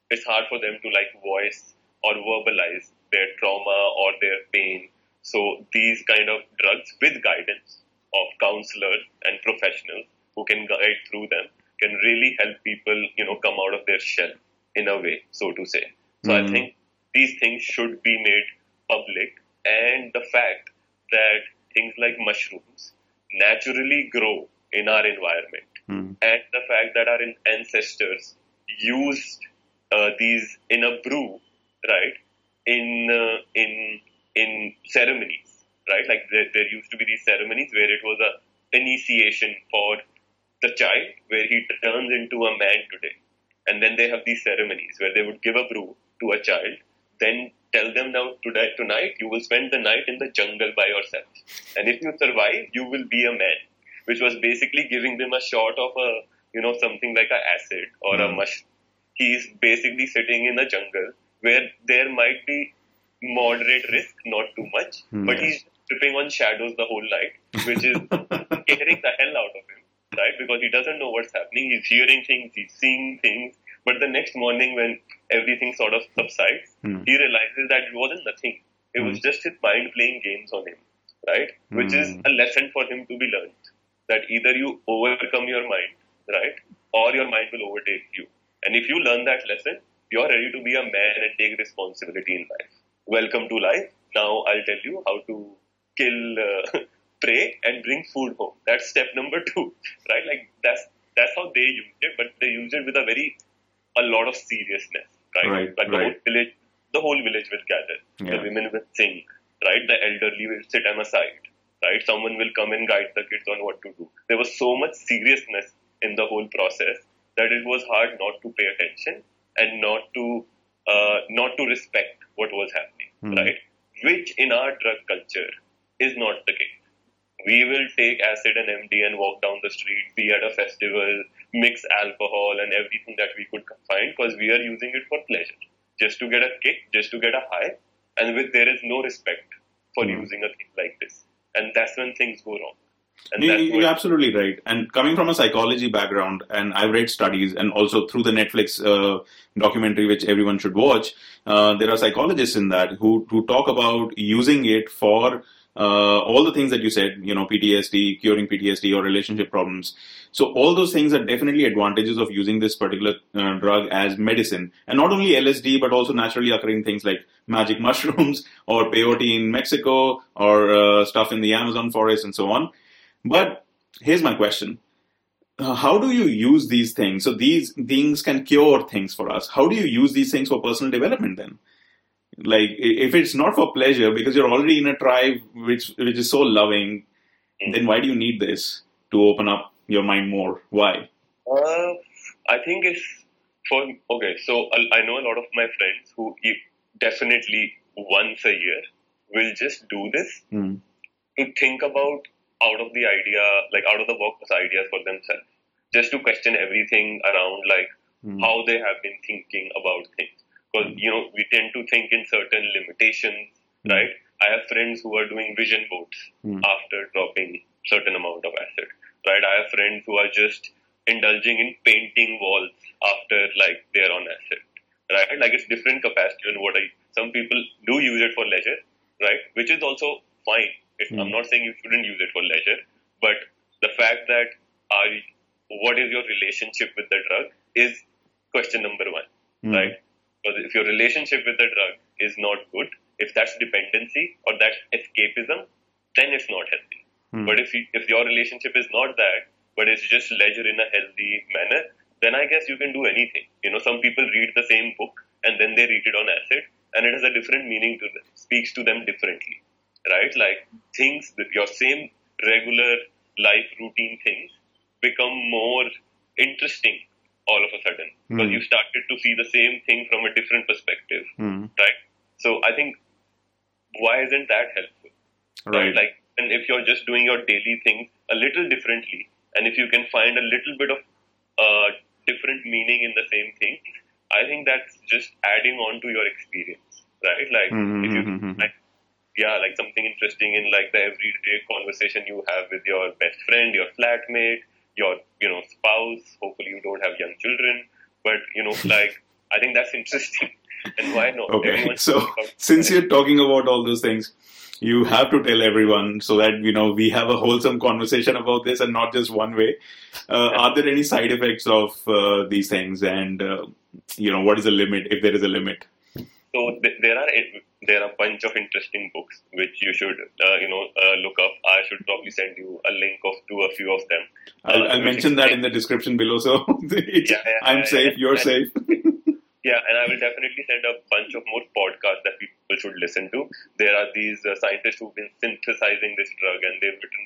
it's hard for them to like voice or verbalize their trauma or their pain. So these kind of drugs with guidance of counselors and professionals who can guide through them can really help people, you know, come out of their shell in a way, so to say. So mm-hmm. I think these things should be made public and the fact that things like mushrooms naturally grow in our environment, mm. and the fact that our ancestors used uh, these in a brew, right? In uh, in in ceremonies, right? Like there, there used to be these ceremonies where it was a initiation for the child, where he turns into a man today, and then they have these ceremonies where they would give a brew to a child, then tell them now today, tonight you will spend the night in the jungle by yourself. And if you survive, you will be a man. Which was basically giving them a shot of a, you know, something like a acid or mm. a hmm. mushroom. He's basically sitting in a jungle where there might be moderate risk, not too much, mm. but he's tripping on shadows the whole night, which is scaring the hell out of him, right? Because he doesn't know what's happening. He's hearing things, he's seeing things, but the next morning, when everything sort of subsides, mm. he realizes that it wasn't nothing. It was just his mind playing games on him, right? Which is a lesson for him to be learned. That either you overcome your mind, right, or your mind will overtake you. And if you learn that lesson, you're ready to be a man and take responsibility in life. Welcome to life. Now I'll tell you how to kill uh, prey and bring food home. That's step number two, right? Like that's that's how they used it, but they used it with a very a lot of seriousness, right?
right
like
the
right. whole village, the whole village will gather. Yeah. The women will sing, right? The elderly will sit on a side, right? Someone will come and guide the kids on what to do. There was so much seriousness in the whole process that it was hard not to pay attention and not to uh, not to respect what was happening, mm. right? Which in our drug culture is not the case. We will take acid and MD and walk down the street, be at a festival, mix alcohol and everything that we could find because we are using it for pleasure, just to get a kick, just to get a high, and with there is no respect for mm. using a thing like this, and that's when things go wrong.
And You're absolutely right. And coming from a psychology background, and I've read studies, and also through the Netflix uh, documentary, which everyone should watch, uh, there are psychologists in that who who talk about using it for uh, all the things that you said, you know, PTSD, curing PTSD or relationship problems. So all those things are definitely advantages of using this particular uh, drug as medicine. And not only LSD, but also naturally occurring things like magic mushrooms or peyote in Mexico or uh, stuff in the Amazon forest and so on. But here's my question. Uh, how do you use these things? So these things can cure things for us. How do you use these things for personal development then? like if it's not for pleasure because you're already in a tribe which which is so loving
Mm.
then why do you need this to open up your mind more? Why?
Uh, I think it's for okay. So I I know a lot of my friends who definitely once a year will just do this
Mm.
to think about out of the idea, like out of the box ideas for themselves, just to question everything around like
Mm.
how they have been thinking about things. Because you know we tend to think in certain limitations,
Mm.
right? I have friends who are doing vision boards
Mm.
after dropping certain amount of acid, right? I have friends who are just indulging in painting walls after like they're on acid, right? Like it's different capacity and what I. Some people do use it for leisure, right? Which is also fine. It, I'm
Mm.
not saying you shouldn't use it for leisure, but the fact that are what is your relationship with the drug is question number one,
Mm.
right? Because if your relationship with the drug is not good, if that's dependency or that's escapism, then it's not healthy.
Mm.
But if you, if your relationship is not that, but it's just leisure in a healthy manner, then I guess you can do anything. You know, some people read the same book and then they read it on acid, and it has a different meaning to them, speaks to them differently, right? Like things, your same regular life routine things become more interesting all of a sudden because
Hmm.
you started to see the same thing from a different perspective,
Mm.
right? So I think why isn't that helpful?
Right.
Like, and if you're just doing your daily things a little differently, and if you can find a little bit of uh, different meaning in the same thing, I think that's just adding on to your experience, right? Like, if you,
Mhm.
like, yeah, like something interesting in like the everyday conversation you have with your best friend, your flatmate, your you know spouse. Hopefully, you don't have young children, but you know, like I think that's interesting. And why not?
Okay, so
should talk about
since you're talking about all those things, you have to tell everyone so that you know we have a wholesome conversation about this and not just one way. Uh, are there any side effects of uh, these things, and uh, you know what is the limit if there is a limit?
So th- there are there are a bunch of interesting books which you should uh, you know uh, look up. I should probably send you a link of to a few of them.
I'll,
Uh,
I'll mention that in the description below. So
Yeah, yeah,
I'm
yeah,
safe, you're safe.
Yeah, and I will definitely send a bunch of more podcasts that people should listen to. There are these uh, scientists who've been synthesizing this drug, and they've written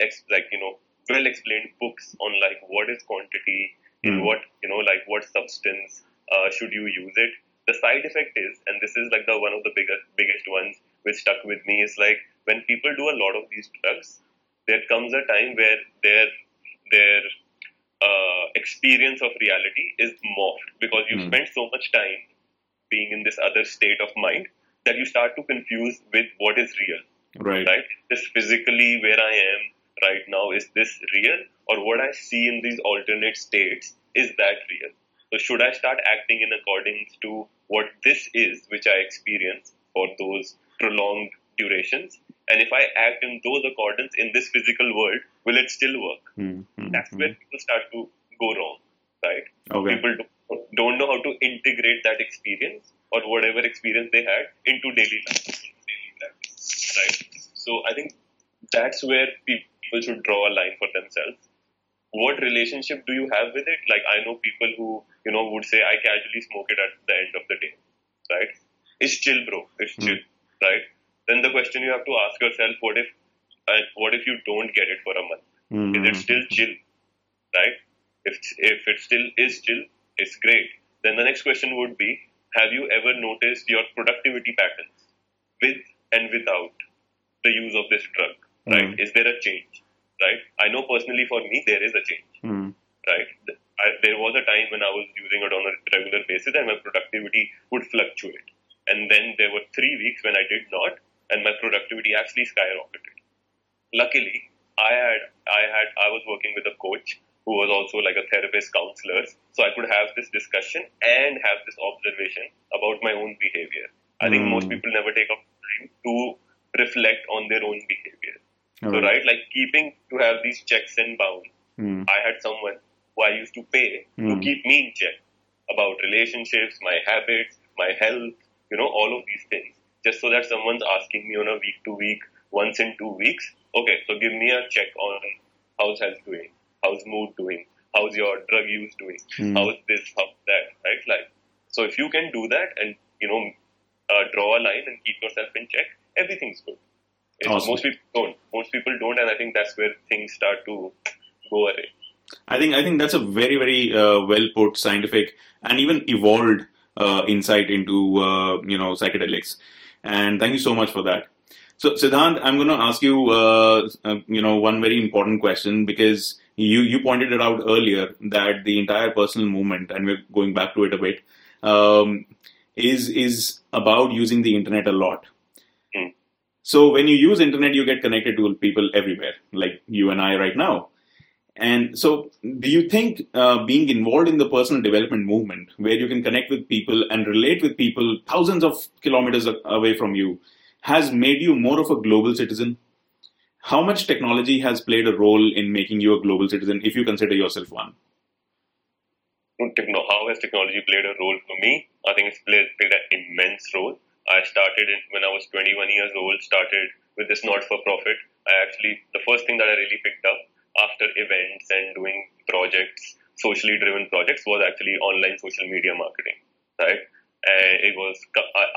ex- like you know well explained books on like what is quantity, in
Hmm.
what you know like what substance uh, should you use it. The side effect is, and this is like the one of the biggest biggest ones which stuck with me is like when people do a lot of these drugs, there comes a time where their their uh, experience of reality is morphed because you
Hmm.
spend so much time being in this other state of mind that you start to confuse with what is real,
Right.
right? This physically where I am right now, is this real? Or what I see in these alternate states, is that real? So should I start acting in accordance to what this is, which I experience for those prolonged durations? And if I act in those accordance in this physical world, will it still work?
Mm, mm,
That's where people start to go wrong, right?
Okay.
People don't, don't know how to integrate that experience or whatever experience they had into daily life, daily practice, right? So I think that's where people should draw a line for themselves. What relationship do you have with it? Like I know people who you know would say I casually smoke it at the end of the day, right? It's chill, bro. It's
Hmm.
chill, right? Then the question you have to ask yourself: What if, uh, what if you don't get it for a month?
Mm,
Is it still chill? Right? If if it still is chill, it's great. Then the next question would be: Have you ever noticed your productivity patterns with and without the use of this drug? Right?
Mm.
Is there a change? Right? I know personally for me there is a change.
mm,
Right? I, there was a time when I was using it on a regular basis and my productivity would fluctuate. And then there were three weeks when I did not, and my productivity actually skyrocketed luckily i had i had i was working with a coach who was also like a therapist counselor so i could have this discussion and have this observation about my own behavior i think most
Hmm.
people never take up time to reflect on their own behavior so right like keeping to have these checks and bounds
Mm,
i had someone who i used to pay to
Hmm.
keep me in check about relationships my habits my health you know all of these things. Just so that someone's asking me on a week to week once in two weeks okay so give me a check on how's health doing how's mood doing how's your drug use doing
Hmm.
how's this how's that right? Like so if you can do that and you know uh, draw a line and keep yourself in check everything's good
Awesome.
most people don't most people don't, and I think that's where things start to go away.
I think I think that's a very very uh, well put, scientific, and even evolved uh, insight into uh, you know psychedelics. And thank you so much for that. So Siddhant, I'm going to ask you uh, uh, you know one very important question because you you pointed it out earlier that the entire personal movement, and we're going back to it a bit, um, is is about using the internet a lot. So when you use internet, you get connected to people everywhere, like you and I right now. And so, do you think uh, being involved in the personal development movement, where you can connect with people and relate with people thousands of kilometers away from you, has made you more of a global citizen? How much technology has played a role in making you a global citizen, if you consider yourself one?
How has technology played a role for me? I think it's played, played an immense role. I started in, when I was 21 years old, started with this not for profit. I actually, the first thing that I really picked up after events and doing projects, socially driven projects, was actually online social media marketing, right? And it was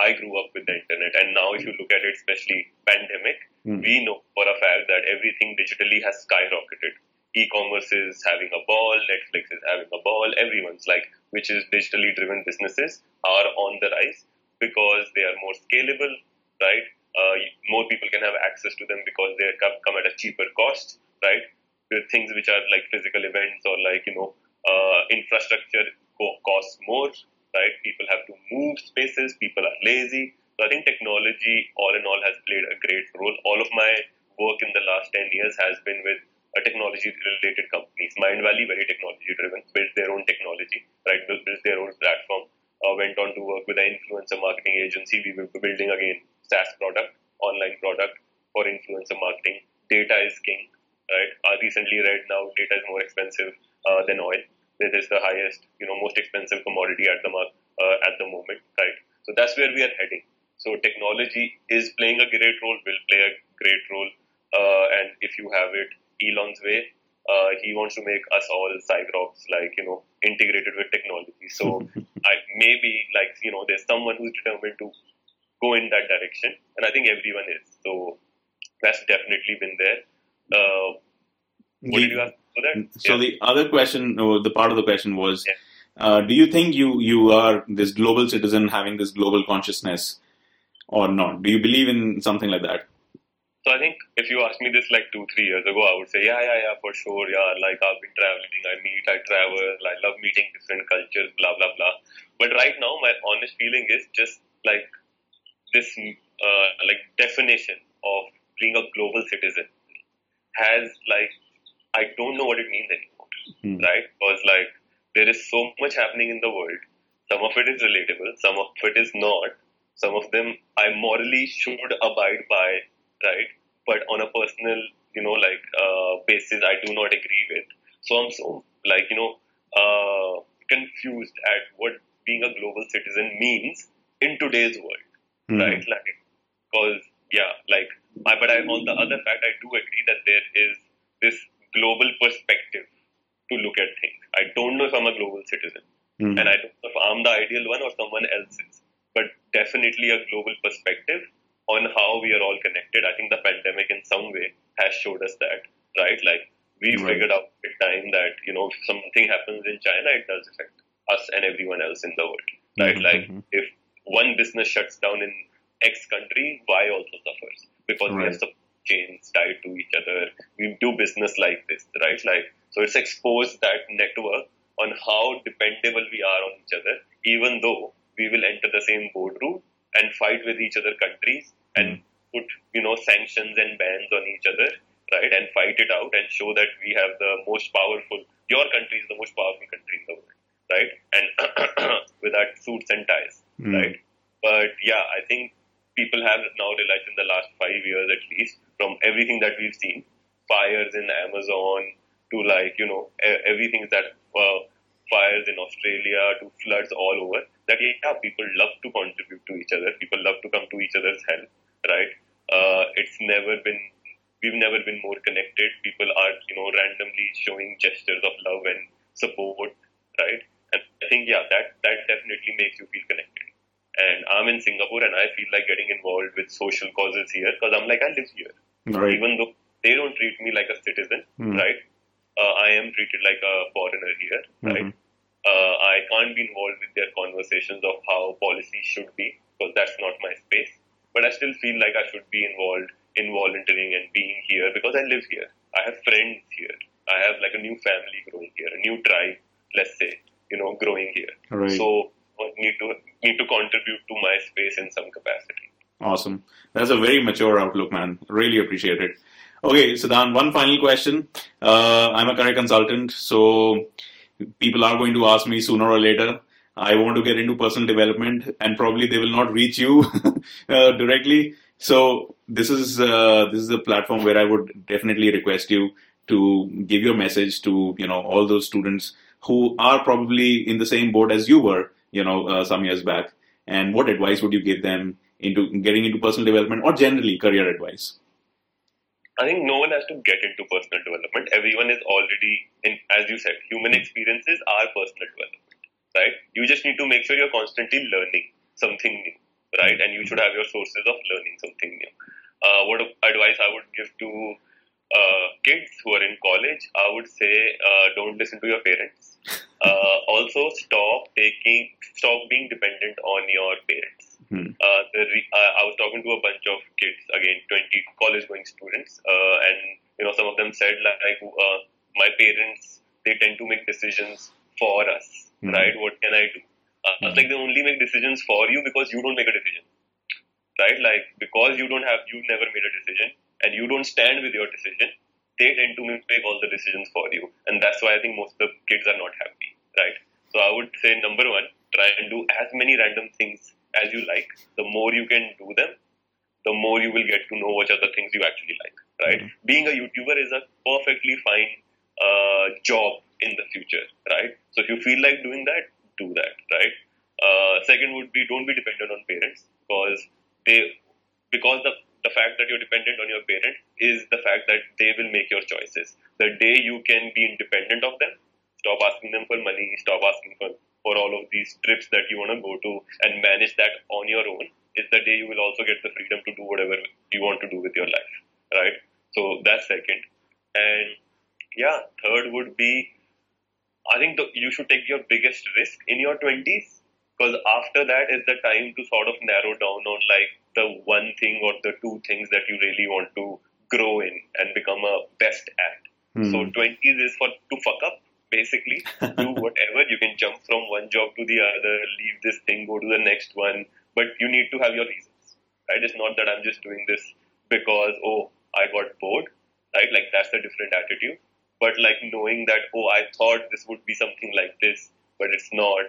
I, grew up with the internet, and now if you look at it, especially pandemic, mm. we know for a fact that everything digitally has skyrocketed. E-commerce is having a ball, Netflix is having a ball. Everyone's like, which is digitally driven businesses are on the rise because they are more scalable, right? Uh, more people can have access to them because they come at a cheaper cost, right? with things which are like physical events or like you know uh, infrastructure co- costs more right? People have to move spaces people are lazy. So i think technology all in all has played a great role. All of my work in the last 10 years has been with a technology related companies. Mindvalley very technology driven built their own technology right? Built their own platform uh, went on to work with an influencer marketing agency we were building again saas product online product for influencer marketing data is king right? I recently read now data is more expensive uh, than oil. It is the highest, you know, most expensive commodity at the uh, at the moment, right? So that's where we are heading. So technology is playing a great role, will play a great role, uh, and if you have it Elon's way, uh, he wants to make us all cyborgs, like you know, integrated with technology. So I maybe like you know, there's someone who's determined to go in that direction, and I think everyone is. So that's definitely been there. Uh, what the, did you ask for that?
So yeah. the other question, or the part of the question was, yeah. uh, do you think you you are this global citizen having this global consciousness, or not? Do you believe in something like that?
So I think if you asked me this like two, three years ago, I would say, yeah, yeah, yeah, for sure. Yeah, like I've been traveling, I meet, I travel, I love meeting different cultures, blah, blah, blah. But right now, my honest feeling is just like this, uh, like definition of being a global citizen has like I don't know what it means anymore, mm. right? Because like there is so much happening in the world. Some of it is relatable, some of it is not. Some of them I morally should abide by, right? But on a personal, you know, like uh, basis, I do not agree with. So I'm so like you know uh, confused at what being a global citizen means in today's world, mm. right? Like, because yeah, like I, but I, on the other fact, I do agree that there is this global perspective to look at things. I don't know if I'm a global citizen, mm. and I don't know if I'm the ideal one or someone else is, but definitely a global perspective on how we are all connected. I think the pandemic, in some way, has showed us that, right? Like we right. figured out at time that you know if something happens in China, it does affect us and everyone else in the world, right? Mm-hmm. Like mm-hmm. if one business shuts down in X country, Y also suffers because right. we have supply chains tied to each other. We do business like this, right? Like so, it's exposed that network on how dependable we are on each other, even though we will enter the same boardroom and fight with each other countries and mm. put you know sanctions and bans on each other, right? And fight it out and show that we have the most powerful. Your country is the most powerful country in the world, right? And with that suits and ties, mm. right? But yeah, I think people have now realized in the last five years at least from everything that we've seen fires in Amazon to like, you know, everything that uh, fires in Australia to floods all over that yeah, people love to contribute to each other. People love to come to each other's help, right? Uh, it's never been, we've never been more connected. People are, you know, randomly showing gestures of love and support, right? And I think, yeah, that, that definitely makes you feel connected. And I'm in Singapore and I feel like getting involved with social causes here because I'm like, I live here. Right. Even though they don't treat me like a citizen,
Hmm.
right? Uh, I am treated like a foreigner here, right?
Mhm.
Uh, I can't be involved with their conversations of how policy should be because that's not my space. But I still feel like I should be involved in volunteering and being here because I live here. I have friends here. I have like a new family growing here, a new tribe, let's say, you know, growing here.
Right.
So I need to need to contribute to my space in some capacity.
Awesome. That's a very mature outlook, man. Really appreciate it. Okay, Siddhant, one final question. Uh, I'm a career consultant, so people are going to ask me sooner or later. I want to get into personal development, and probably they will not reach you uh, directly. So this is uh, this is a platform where I would definitely request you to give your message to you know all those students who are probably in the same boat as you were, you know, uh, some years back. And what advice would you give them into getting into personal development or generally career advice?
I think no one has to get into personal development. Everyone is already in, as you said, human experiences are personal development, right? You just need to make sure you're constantly learning something new, right? And you should have your sources of learning something new. Uh, what advice I would give to uh, kids who are in college? I would say uh, don't listen to your parents. Uh, also, stop taking, stop being dependent on your parents.
Hmm.
Uh, the re- I was talking to a bunch of kids, again, 20 college going students, uh, and you know, some of them said like, uh, my parents, they tend to make decisions for us,
Hmm.
right? What can I do? Uh, I was like, they only make decisions for you because you don't make a decision, right? Like, because you don't have, you never made a decision, and you don't stand with your decision, they tend to make all the decisions for you, and that's why I think most of the kids are not happy, right? So I would say number one, try and do as many random things as you like. The more you can do them, the more you will get to know which are the things you actually like, right? Being a YouTuber is a perfectly fine uh, job in the future, right? So if you feel like doing that, do that, right? Uh, second would be don't be dependent on parents because they because the the fact that you're dependent on your parent is the fact that they will make your choices. The day you can be independent of them, stop asking them for money, stop asking for, for all of these trips that you want to go to and manage that on your own, is the day you will also get the freedom to do whatever you want to do with your life, right? So that's second. And yeah, third would be I think the, you should take your biggest risk in your 20s because after that is the time to sort of narrow down on like the one thing or the two things that you really want to grow in and become a best at.
Hmm.
So 20s is for to fuck up basically. Do whatever you can jump from one job to the other, leave this thing, go to the next one, but you need to have your reasons. Right? It's not that I'm just doing this because oh I got bored. Right? Like that's a different attitude. But like knowing that oh I thought this would be something like this, but it's not.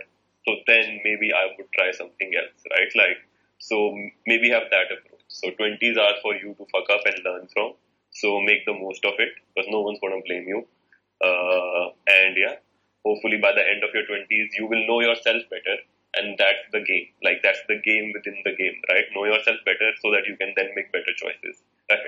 So then maybe I would try something else, right? Like so maybe have that approach. So 20s are for you to fuck up and learn from. So make the most of it because no one's gonna blame you. Uh, and yeah, hopefully by the end of your 20s, you will know yourself better. And that's the game. Like that's the game within the game, right? Know yourself better so that you can then make better choices. That's.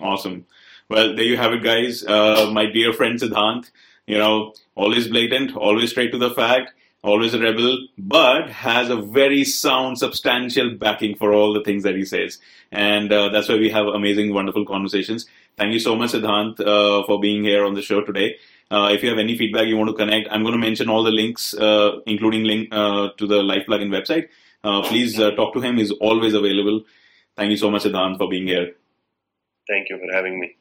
Awesome. Well, there you have it, guys. Uh, my dear friend Siddhant, you know, always blatant, always straight to the fact, always a rebel, but has a very sound, substantial backing for all the things that he says. And uh, that's why we have amazing, wonderful conversations. Thank you so much, Siddhant, uh, for being here on the show today. Uh, if you have any feedback you want to connect, I'm going to mention all the links, uh, including link uh, to the Life Plugin website. Uh, please talk to him. He's always available. Thank you so much, Siddhant, for being here.
Thank you for having me.